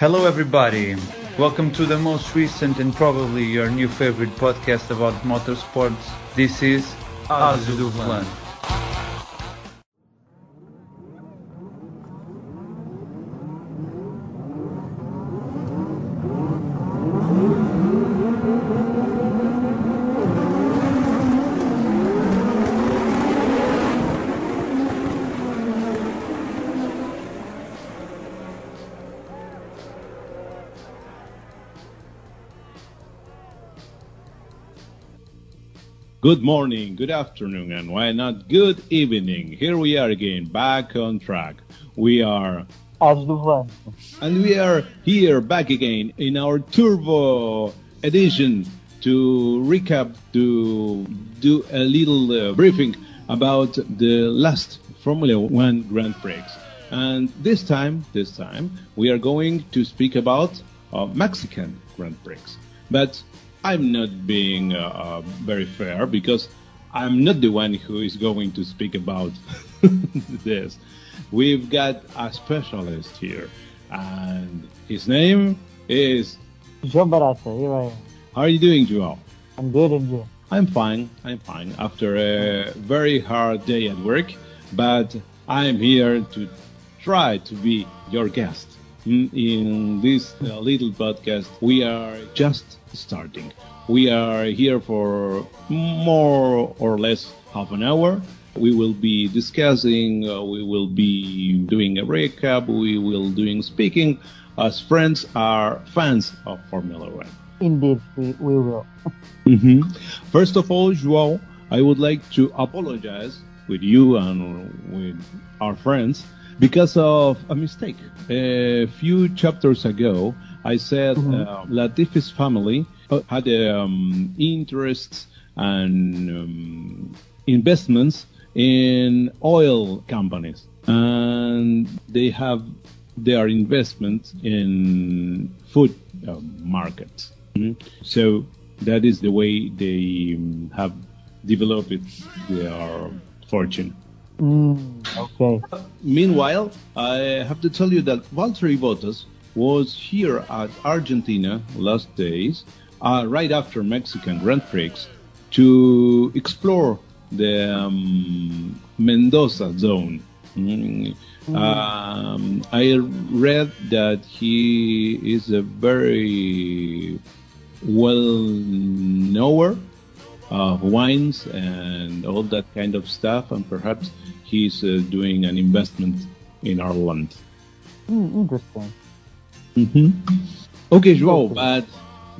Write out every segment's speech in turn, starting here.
Hello, everybody. Welcome to the most recent and probably your new favorite podcast about motorsports. This is Ases do Volante. Good morning, good afternoon, and why not good evening? Here we are again, back on track. We are, and we are here back again in our turbo edition to recap, to do a little uh, briefing about the last Formula One Grand Prix. And this time, this time, we are going to speak about uh, Mexican Grand Prix. But I'm not being uh, uh, very fair because I'm not the one who is going to speak about this. We've got a specialist here, and his name is. João Barata, here I am. How are you doing, Joao? I'm good and you? I'm fine. I'm fine after a very hard day at work, but I'm here to try to be your guest. In, in this uh, little podcast, we are just starting. We are here for more or less half an hour. We will be discussing, uh, we will be doing a recap, we will doing speaking as friends are fans of Formula One. Indeed, we, we will. hmm First of all, Joao, I would like to apologize with you and with our friends because of a mistake. A few chapters ago, I said uh, Latifi's family had um, interests and um, investments in oil companies, and they have their investments in food uh, markets. Mhm. So that is the way they um, have developed their fortune. Mm, okay. Meanwhile, I have to tell you that Valtteri Bottas was here at Argentina last days, uh, right after Mexican Grand Prix, to explore the um, Mendoza zone. Mm. Um, I read that he is a very well knower of wines and all that kind of stuff, and perhaps he's uh, doing an investment in our land. Mm, interesting. Mm-hmm. Okay, Joao, but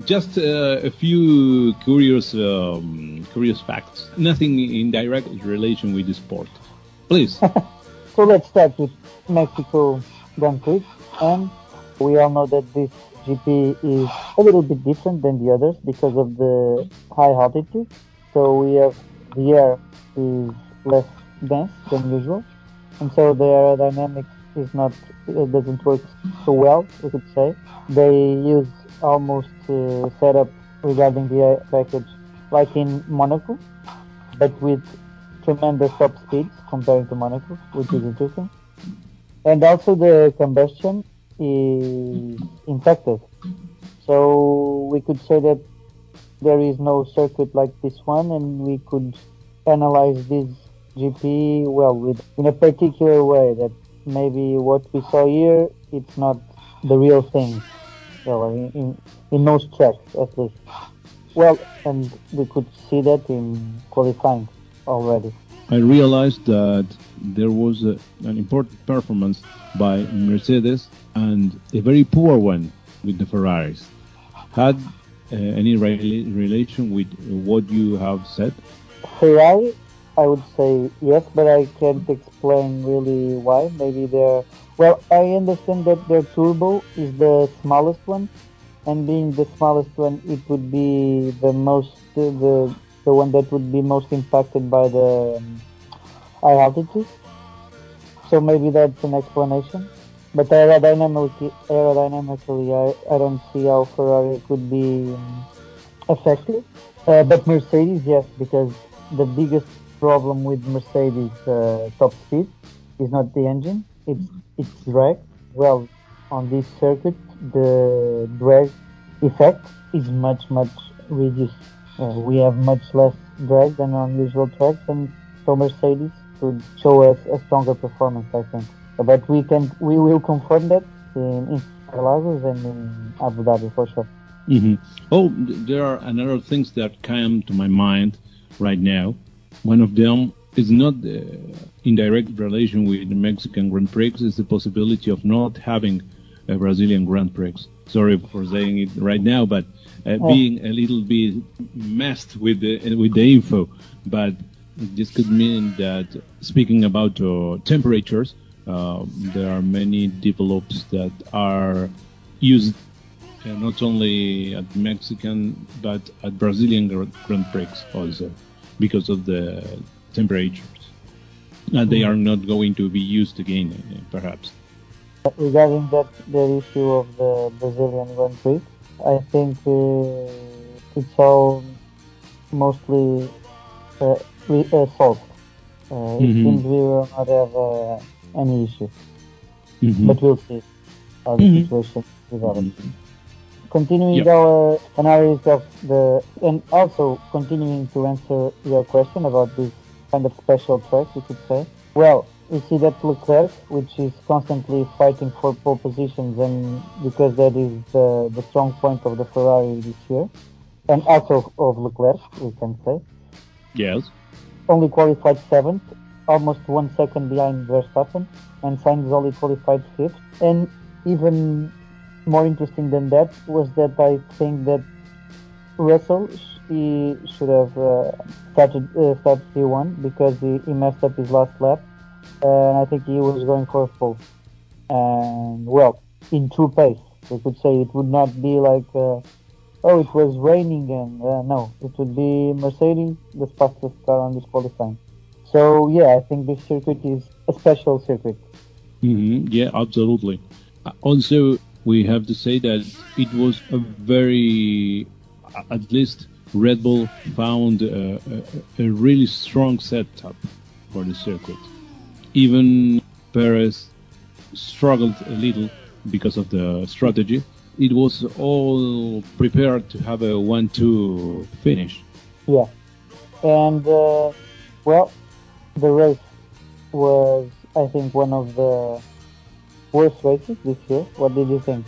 just uh, a few curious um, curious facts. Nothing in direct relation with the sport. Please. So let's start with Mexico Grand Prix. And we all know that this GP is a little bit different than the others because of the high altitude. So we have the air is less dense than usual. And so the aerodynamics is not, it doesn't work so well, we could say. They use almost uh, setup regarding the package like in Monaco, but with tremendous top speeds comparing to Monaco, which is interesting. And also the combustion is infected. So we could say that there is no circuit like this one, and we could analyze this GP well with in a particular way that maybe what we saw here it's not the real thing. Well, in, in, in most tracks at least. Well, and we could see that in qualifying already. I realized that there was a, an important performance by Mercedes and a very poor one with the Ferraris. Had uh, any rela- relation with what you have said? Ferrari, I would say yes, but I can't explain really why. Maybe they're well. I understand that their turbo is the smallest one, and being the smallest one, it would be the most the the one that would be most impacted by the um, high altitude. So maybe that's an explanation. But aerodynamically, aerodynamically I, I don't see how Ferrari could be um, effective. Uh, but Mercedes, yes, because the biggest problem with Mercedes uh, top speed is not the engine, it's it's drag. Well, on this circuit, the drag effect is much, much reduced. Uh, we have much less drag than on usual tracks, and so Mercedes could show us a stronger performance, I think. But we can, we will confirm that in, in Interlagos and in Abu Dhabi for sure. Mm-hmm. Oh, there are another things that come to my mind right now. One of them is not the indirect relation with the Mexican Grand Prix, is the possibility of not having a Brazilian Grand Prix. Sorry for saying it right now, but uh, oh. being a little bit messed with the with the info. But this could mean that speaking about uh, temperatures, uh, there are many develops that are used uh, not only at Mexican but at Brazilian Grand Prix also because of the temperatures. And they are not going to be used again, uh, perhaps. Regarding that, the issue of the Brazilian Grand Prix, I think uh, it's all mostly uh, uh, solved. Uh, mm-hmm. It seems we will not have uh, any issue, mm-hmm. but we'll see how the mm-hmm. situation develops. Continuing yep. our analysis of the, and also continuing to answer your question about this kind of special track, we could say. Well, we see that Leclerc, which is constantly fighting for pole positions, and because that is the, the strong point of the Ferrari this year, and also of Leclerc, we can say. Yes. Only qualified seventh, almost one second behind Verstappen, and Sainz only qualified fifth. And even more interesting than that was that I think that Russell he should have uh, started uh, started P1 because he, he messed up his last lap, and I think he was going for a pole. And well, in true pace, we could say it would not be like, uh, oh, it was raining, and uh, no, it would be Mercedes, the fastest car on this qualifying. So yeah, I think this circuit is a special circuit. Mm-hmm. Yeah, absolutely. Uh, also, we have to say that it was a very, at least Red Bull found a, a, a really strong setup for the circuit. Even Perez struggled a little because of the strategy. It was all prepared to have a 1-2 finish. Yeah, and uh, well, the race was, I think, one of the worst races this year. What did you think?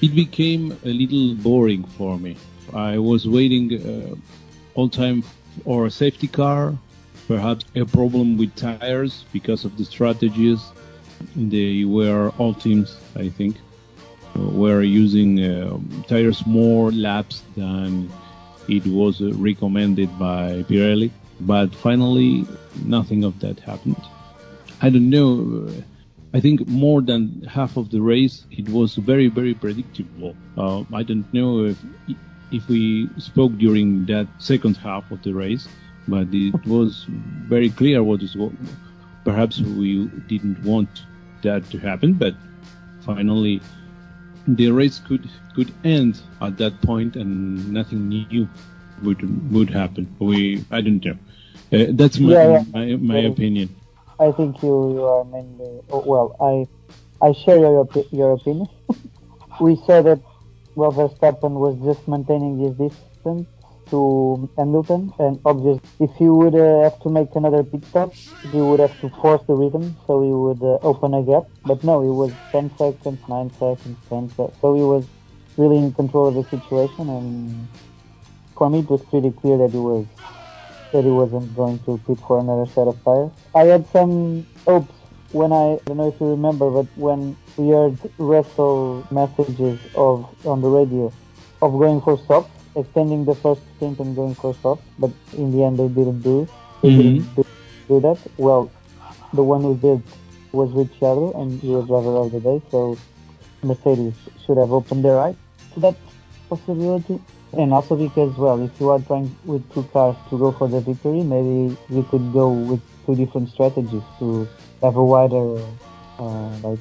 It became a little boring for me. I was waiting uh, all time for a safety car, perhaps a problem with tires because of the strategies. They were all teams, I think, were using uh, tires more laps than it was recommended by Pirelli. But finally, nothing of that happened. I don't know. I think more than half of the race, it was very, very predictable. Uh, I don't know if if we spoke during that second half of the race, but it was very clear what is what. Perhaps we didn't want that to happen, but finally the race could could end at that point, and nothing new would would happen. We I don't know. Uh, that's my yeah, yeah. my, my opinion. I think you, you are mainly oh, well. I I share your your opinion. we saw that well, Verstappen was just maintaining his distance to Hamilton, and obviously, if he would uh, have to make another pit stop, he would have to force the rhythm, so he would uh, open a gap. But no, he was 10 seconds, 9 seconds, 10 seconds. So he was really in control of the situation, and for me, it was pretty clear that he was that he wasn't going to pit for another set of tires. I had some hopes when I, I don't know if you remember, but when we heard Russell messages of on the radio of going for stops, extending the first stint and going for stops, but in the end they didn't do. They mm-hmm. didn't do, do, that. Well, the one who did was Ricciardo, and he was driver of the day. So Mercedes should have opened their eyes to that possibility. And also because, well, if you are trying with two cars to go for the victory, maybe you could go with two different strategies to have a wider uh, like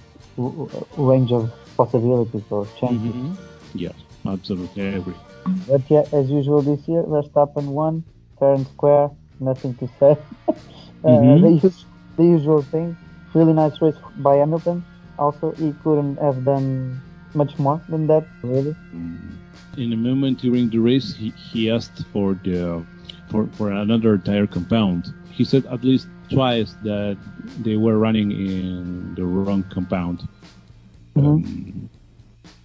range of possibilities or chances. Mm-hmm. Yes, absolutely, I agree. But yeah, as usual this year, Verstappen won, fair and square, nothing to say. uh, mm-hmm. the, the, usual thing. Really nice race by Hamilton. also he couldn't have done much more than that, really. In a moment during the race, he, he asked for the for, for another tire compound. He said at least twice that they were running in the wrong compound. Um,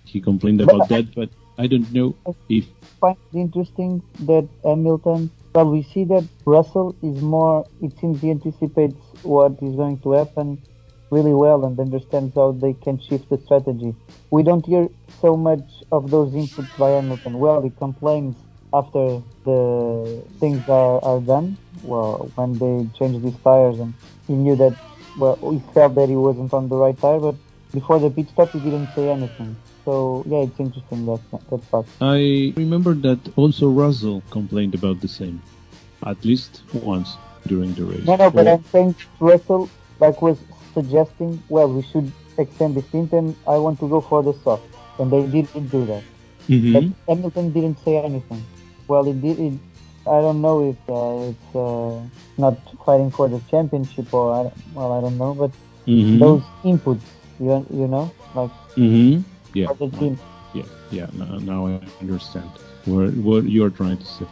he complained about that, but I don't know if find it interesting that Hamilton, well, we see that Russell is more, it seems he anticipates what is going to happen really well and understands how they can shift the strategy. We don't hear so much of those inputs by Hamilton. Well, he complains after the things are, are done, well, when they changed these tires and he knew that, well, he felt that he wasn't on the right tire, but before the pit stop he didn't say anything. So yeah, it's interesting that that part. I remember that also Russell complained about the same, at least once during the race. No, no, but I'm saying Russell like was suggesting, well, we should extend the stint, and I want to go for the soft, and they didn't do that. Mhm. But Hamilton didn't say anything. Well, it did. It, I don't know if uh, it's uh, not fighting for the championship or I, well, I don't know, but Mhm. those inputs, you you know, like mm-hmm. Yeah. for the team. Yeah, yeah. Now, now I understand what what you're trying to say.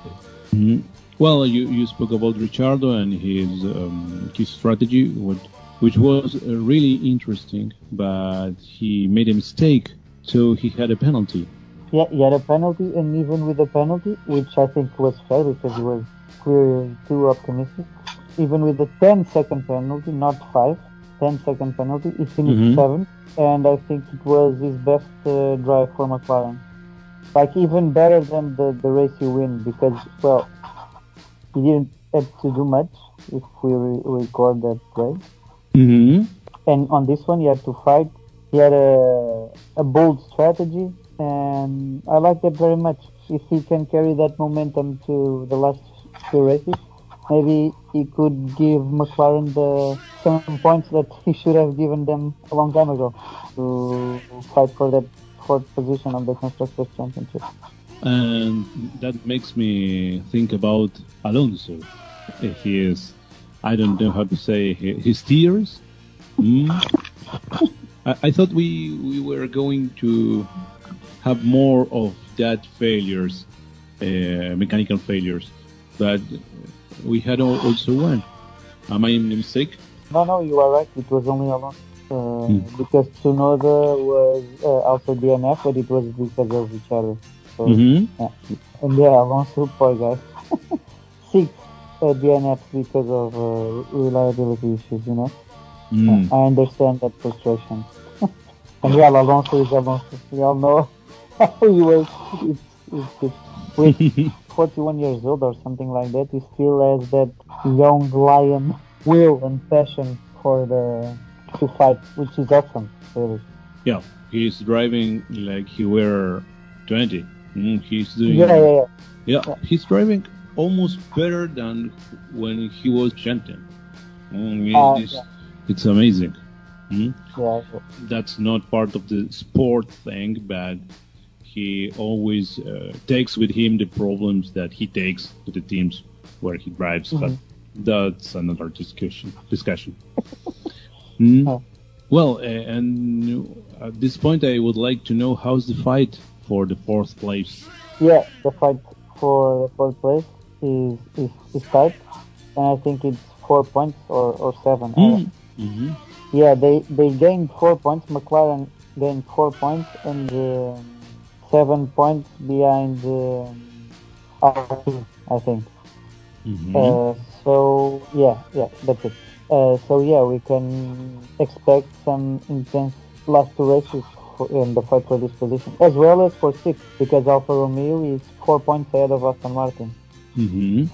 Mhm. Well, you, you spoke about Ricciardo and his um, his strategy, what, which was uh, really interesting, but he made a mistake, so he had a penalty. Yeah, he had a penalty, and even with the penalty, which I think was fair because he was clearly too optimistic, even with the 10 second penalty, not 5, 10 second penalty, he finished Mhm. 7th, and I think it was his best uh, drive for McLaren. Like, even better than the, the race you win because, well, he didn't have to do much if we re- record that way. Mm-hmm. And on this one, he had to fight. He had a, a bold strategy, and I like that very much. If he can carry that momentum to the last few races, maybe he could give McLaren the some points that he should have given them a long time ago to fight for that fourth position on the constructors championship. And that makes me think about Alonso. If he is, I don't know how to say, his tears. Hmm? I, I thought we we were going to have more of that failures, uh, mechanical failures, but we had also one. Am I in mistake? No, no, you are right. It was only Alonso. Uh, Because Tsunoda was uh, also DNF, but it was because of each other. So, Mm-hmm. Yeah. And yeah, Alonso, poor guy. Six DNFs because of uh, reliability issues, you know. Mm. I understand that frustration. and yeah, Alonso is Alonso. We all know how he was. It's, it's good. With 41 years old or something like that, he still has that young lion will and passion for the to fight, which is awesome, really. Yeah, he's driving like he were 20. Mm, he's doing. Yeah, yeah, yeah. Yeah, he's driving almost better than when he was champion. Mm, it- Uh, it's, yeah. it's amazing. Mm? yeah. That's not part of the sport thing, but he always uh, takes with him the problems that he takes to the teams where he drives. But that's another discussion. Discussion. Mm? Oh. Well, uh, and at this point, I would like to know how's the fight for the fourth place. Yeah, the fight for the fourth place is, is, is tight, and I think it's four points or, or seven. Uh, Mm-hmm. yeah, they, they gained four points. McLaren gained four points, and um seven points behind R2, I think. Mm-hmm. Uh, so yeah, yeah, that's it. Uh, so yeah, we can expect some intense last two races for, in the fight for this position, as well as for six, because Alfa Romeo is four points ahead of Aston Martin. Mm-hmm.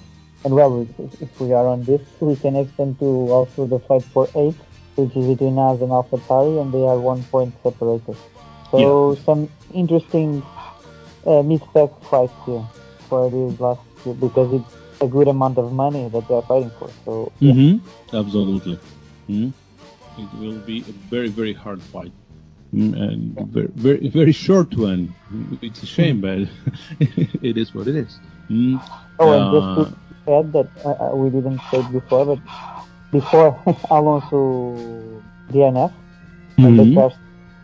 And well, if, if we are on this, we can extend to also the fight for eighth, which is between us and AlphaTauri, and they are one point separated. So some interesting uh, mid-spec fights here for these last two, because it's a good amount of money that they are fighting for. So yeah. Mm-hmm. Absolutely. Mm. It will be a very, very hard fight. Mm, and very, very, very short one. It's a shame, but it is what it is. Mm. Oh, and Uh, just to add that uh, uh, we didn't say it before, but before Alonso DNF, when Mhm. the cars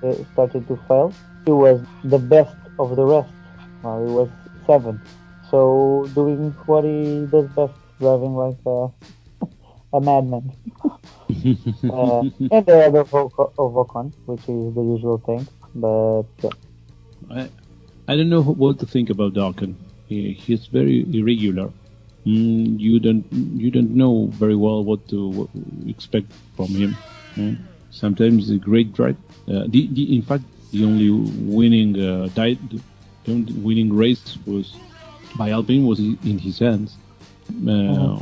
uh, started to fail, he was the best of the rest. Well, he was seventh. So doing what he does best, driving like a, a madman. Uh, and the other of Ocon- of Ocon, which is the usual thing. But yeah. I, I don't know what to think about Dalkin. He, he's very irregular. Mm, you don't you don't know very well what to what expect from him. Mm. Sometimes a great drive. Uh, the, the, in fact, the only winning uh, di- the only winning race was by Alpine was in his hands. Uh,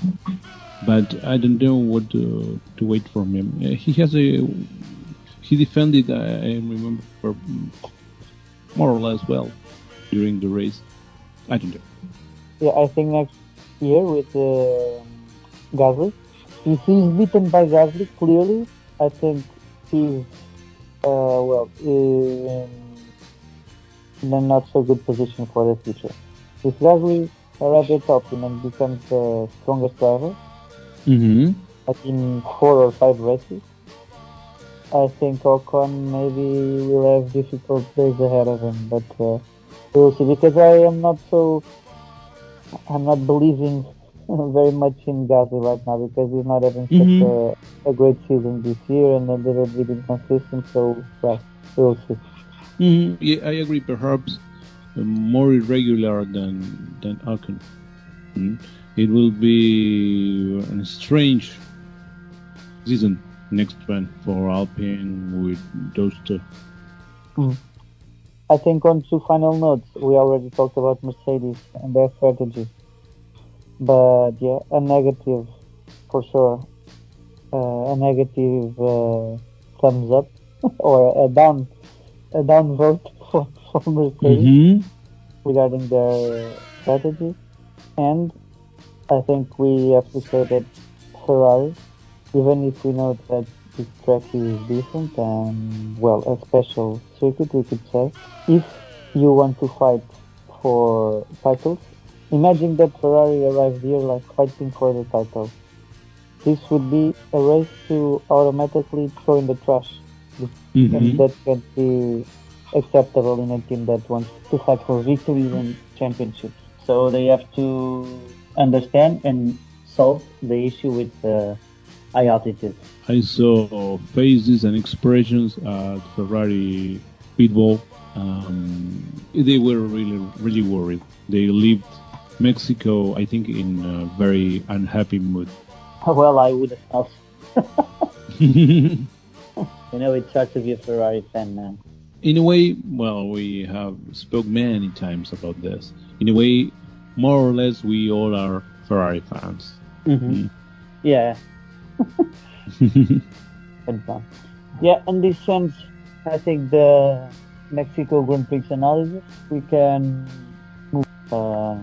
But I don't know what to, to wait from him. Uh, he has a he defended. I I remember more or less well during the race. I don't know. Yeah, I think next year with uh, Gasly, if he's beaten by Gasly clearly, I think he's uh, well in, in a not so good position for the future. If Gasly arrives at Alpine and becomes the strongest driver, Mm-hmm. like in four or five races, I think Ocon maybe will have difficult days ahead of him. But uh, we'll see. Because I am not so, I'm not believing very much in Gasly right now because he's not having Mhm. such a, a great season this year and a little bit inconsistent. So well, we'll see. Mm-hmm. Yeah, I agree. Perhaps uh, more irregular than than Ocon. Mm. It will be a strange season next one for Alpine with those two. I think on two final notes, we already talked about Mercedes and their strategy. But yeah, a negative for sure. Uh, a negative uh, thumbs up or a down a down vote for, for Mercedes Mm-hmm. regarding their strategy. And I think we have to say that Ferrari, even if we know that this track is different and, well, a special circuit, we could say, if you want to fight for titles, imagine that Ferrari arrived here like fighting for the title. This would be a race to automatically throw in the trash and Mm-hmm. that can be acceptable in a team that wants to fight for victories and championships. So they have to understand and solve the issue with uh, high altitude. I saw faces and expressions at Ferrari pit wall. Um, they were really, really worried. They left Mexico, I think, in a very unhappy mood. Well, I would have. You know, it's hard to be a Ferrari fan, man. in a way, well, we have spoke many times about this. In a way, more or less, we all are Ferrari fans. Mm-hmm. Yeah, fun. Yeah, in this sense, I think the Mexico Grand Prix analysis, we can move. Uh,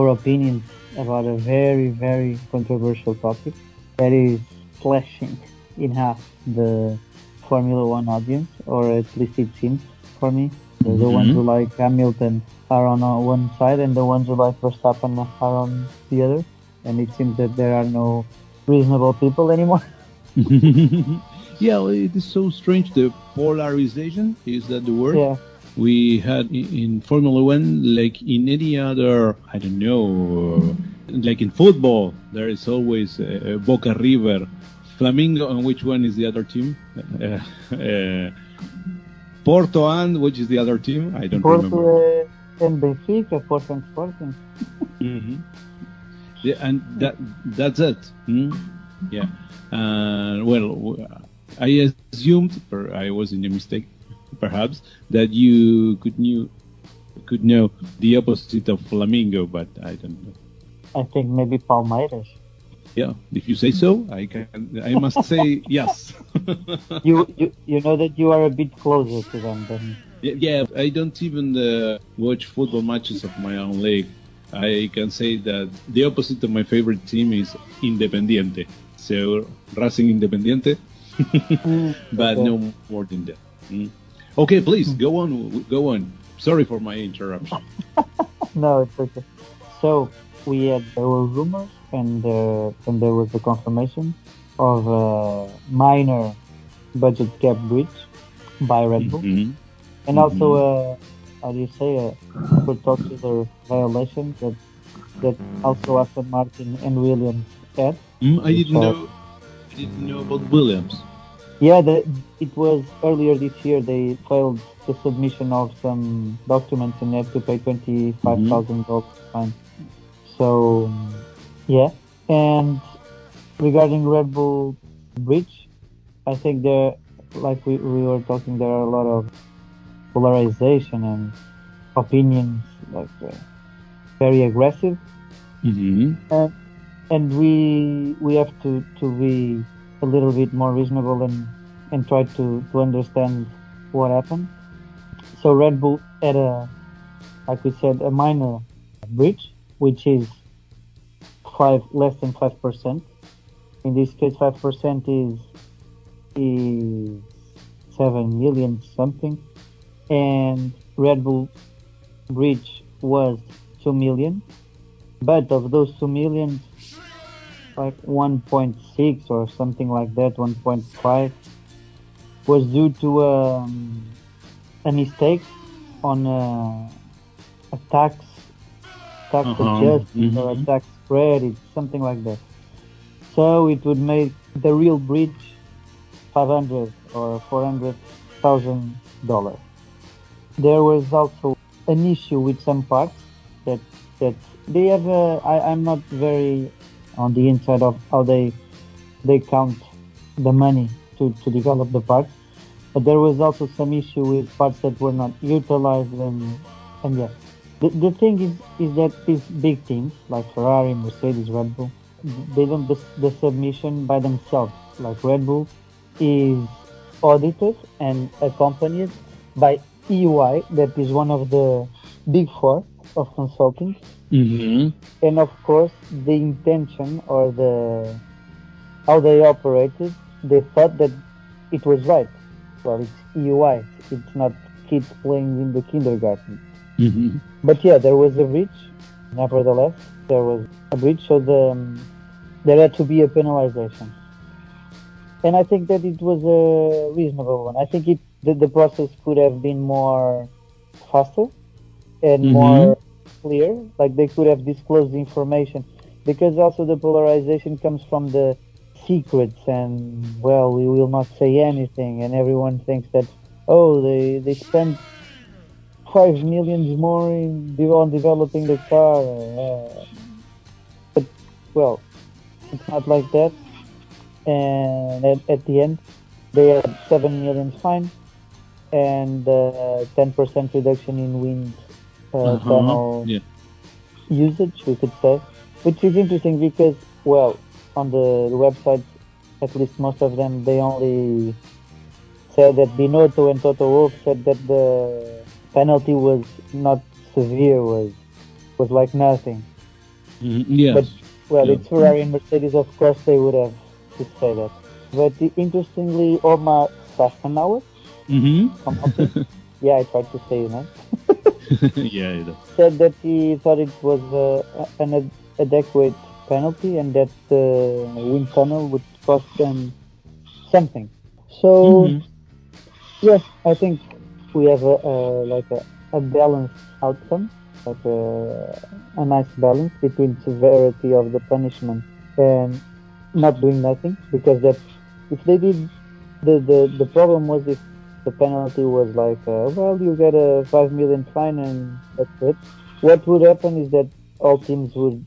our opinions about a very, very controversial topic that is slashing in half the Formula One audience, or at least it seems for me. The, the ones who mm-hmm. like Hamilton are on one side, and the ones who like Verstappen are on the other. And it seems that there are no reasonable people anymore. yeah, it is so strange. The polarization is that the word? yeah, we had in Formula One, like in any other, I don't know, uh, like in football, there is always uh, Boca River, Flamengo, and which one is the other team? Uh, uh, Porto and which is the other team? I don't remember. Porto uh, and Benfica, Porto and Sporting. hmm Yeah, and that that's it. Hmm? Yeah. Uh, well, I assumed, or I was in a mistake, perhaps, that you could knew could know the opposite of Flamengo, but I don't know. I think maybe Palmeiras. Yeah, if you say so, I can. I must say yes. you, you you know that you are a bit closer to them than. Yeah, yeah I don't even uh, watch football matches of my own league. I can say that the opposite of my favorite team is Independiente. So Racing Independiente, mm, but okay. no more than that. Mm. Okay, please go on. Go on. Sorry for my interruption. no, it's okay. So we had there were rumors and uh, and there was the confirmation of a minor budget cap breach by Red Bull, mm-hmm. and mm-hmm. also a how do you say a particular violation that that also Aston Martin and Williams had. Mm, I didn't know. I didn't know about Williams. Yeah, the, it was earlier this year. They filed the submission of some documents and had to pay twenty five thousand mm-hmm. dollars fine. So, yeah. And regarding Red Bull Bridge, I think there, like we, we were talking, there are a lot of polarization and opinions, like uh, very aggressive. Mm-hmm. And, and we we have to, to be a little bit more reasonable and, and try to, to understand what happened. So Red Bull had a, like we said, a minor breach which is five less than five percent. In this case, five percent is is seven million something, and Red Bull breach was two million. But of those two million, like 1.6 or something like that, 1.5 was due to um, a mistake on a, a tax tax uh-huh. adjustment mm-hmm. or a mm-hmm. tax credit, something like that. So it would make the real bridge five hundred or four hundred thousand dollars. There was also an issue with some parts that that they have. A, I, I'm not very on the inside of how they they count the money to, to develop the parts, but there was also some issue with parts that were not utilized and and yeah the, the thing is, is that these big teams like Ferrari, Mercedes, Red Bull, they don't the, the submission by themselves. Like Red Bull is audited and accompanied by EY, that is one of the big four of consulting. Mm-hmm. And of course, the intention or the how they operated, they thought that it was right. Well, it's EY. It's not kids playing in the kindergarten. Mm-hmm. But yeah, there was a breach. Nevertheless, there was a breach, so the, um, there had to be a penalization. And I think that it was a reasonable one. I think it the, the process could have been more faster and mm-hmm. more clear. Like they could have disclosed the information because also the polarization comes from the secrets and well, we will not say anything, and everyone thinks that oh they they spent five millions more in on developing the car. Uh, but well, it's not like that. And at, at the end, they had seven million fine and uh, ten percent reduction in wind uh, uh-huh. yeah. usage, we could say, which is interesting because well, on the, the website, at least most of them, they only said that Binotto and Toto Wolff said that the penalty was not severe, was was like nothing. Mm, yes. But well, yeah. it's Ferrari and Mercedes, of course, they would have to say that. But interestingly, Otmar Szafnauer, mm-hmm. yeah, I tried to say that. yeah, said that he thought it was uh, an adequate penalty and that the wind tunnel would cost them something. So, mm-hmm. yes, I think we have a, a like a, a, balanced outcome, like a, a nice balance between severity of the punishment and not doing nothing. Because that if they did, the the, the problem was if the penalty was like, uh, well, you get a five million fine and that's it. What would happen is that all teams would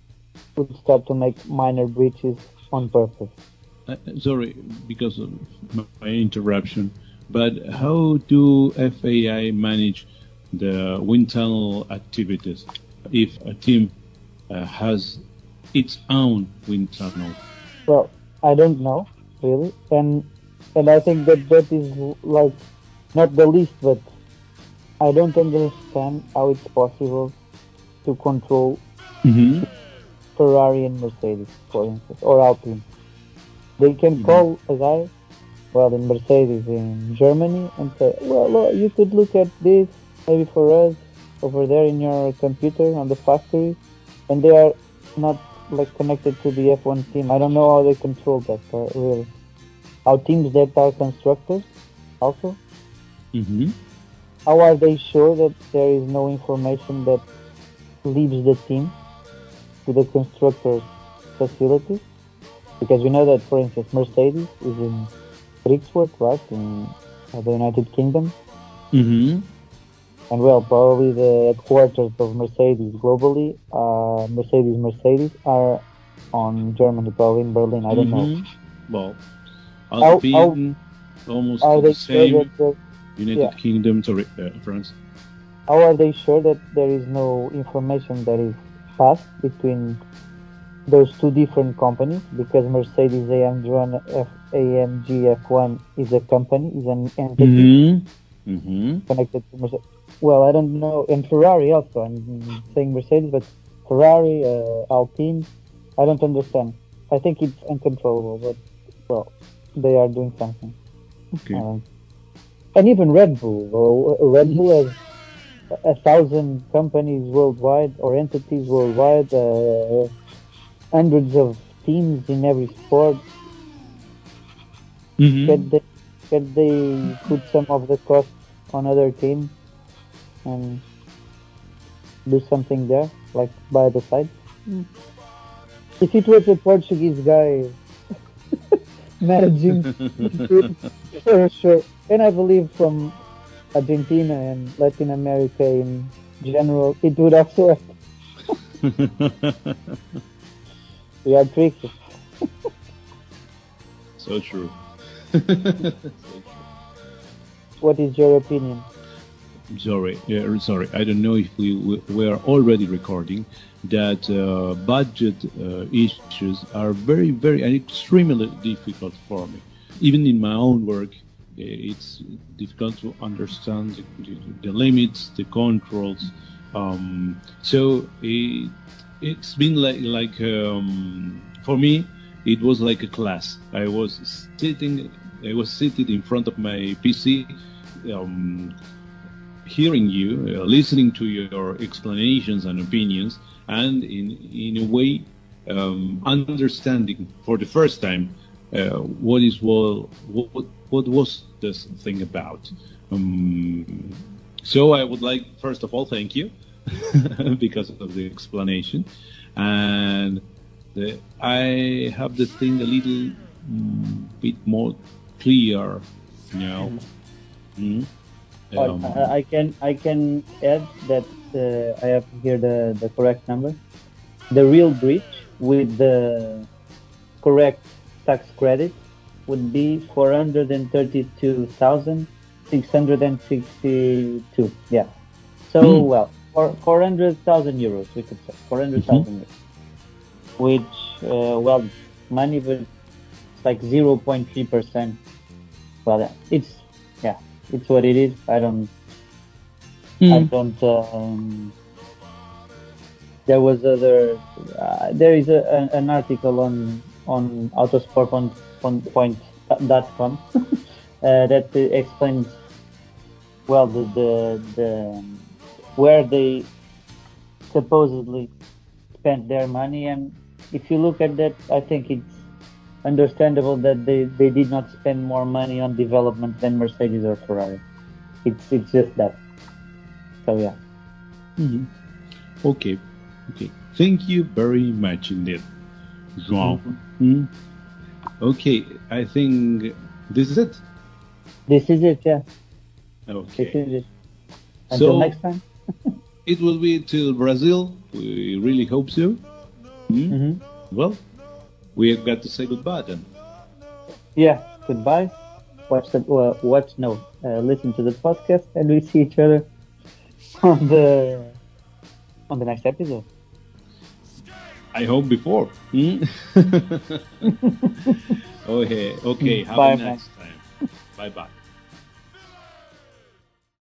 would start to make minor breaches on purpose. Uh, sorry, because of my interruption, but how do FAI manage the wind tunnel activities if a team uh, has its own wind tunnel? Well, I don't know really, and and I think that that is like not the least, but I don't understand how it's possible to control Mm-hmm. Ferrari and Mercedes, for instance, or Alpine. They can call a guy, well, in Mercedes in Germany, and say, well, look, you could look at this maybe for us over there in your computer on the factory, and they are not like connected to the F1 team. I don't know how they control that, uh, really. How teams that are constructors, also, Mm-hmm. how are they sure that there is no information that leaves the team to the constructor's facility? Because we know that, for instance, Mercedes is in Brixworth, right, in the United Kingdom, Mm-hmm. and well, probably the headquarters of Mercedes globally, uh, Mercedes Mercedes are on Germany, probably in Berlin. I don't know. Mm-hmm. Well, How- Alpine, almost Are the they sure same. that United yeah. Kingdom, sorry, uh, France. how are they sure that there is no information that is passed between those two different companies? Because Mercedes AMG F, AMG F1 is a company, is an entity Mm-hmm. Mm-hmm. connected to Mercedes. Well, I don't know, and Ferrari also. I'm saying Mercedes, but Ferrari, uh, Alpine, I don't understand. I think it's uncontrollable, but well, they are doing something. Okay. Um, and even Red Bull. Red Bull has a thousand companies worldwide or entities worldwide, uh, hundreds of teams in every sport. Mhm. Can they, can they put some of the cost on other teams and do something there, like by the side? If it was a Portuguese guy managing sure, sure. And I believe from Argentina and Latin America in general, it would also we are tricky. so true. What is your opinion? sorry, yeah, sorry. I don't know if we we we are already recording that uh, budget uh, issues are very, very and extremely difficult for me. Even in my own work, it's difficult to understand the, the, limits, the controls. Um, so it, it's been like like um, for me, it was like a class. I was sitting, I was seated in front of my PC. Um, hearing you, uh, listening to your explanations and opinions, and in in a way um, understanding for the first time uh, what is well, what what was this thing about. Um, so I would like first of all thank you because of the explanation, and the, I have the thing a little mm, bit more clear now. Mm. Um, I I can I can add that uh, I have here the, the correct number. The real breach with the correct tax credit would be four hundred and thirty-two thousand six hundred and sixty-two. Yeah. So Hmm. well, for four hundred thousand euros we could say four hundred thousand, which uh, well money, but like zero point three percent. Well, yeah, it's yeah, it's what it is. I don't I mm. don't. Um, there was other. Uh, there is a, an, an article on on Autosport on, on point dot com uh, that explains well the, the the where they supposedly spent their money and if you look at that I think it's understandable that they, they did not spend more money on development than Mercedes or Ferrari. It's it's just that. So yeah. Mhm. Okay, okay. Thank you very much indeed, João. Mm. Okay, I think this is it. This is it, yeah. This Okay, is it. Until So- next time. it will be till Brazil. We really hope so. Hmm? Mm-hmm. Well, we have got to say goodbye then. Yeah. Goodbye. Watch the uh, watch no uh, listen to the podcast, and we see each other on the on the next episode. I hope before. Hmm? okay, okay. Have Bye, a man. nice time. Bye bye.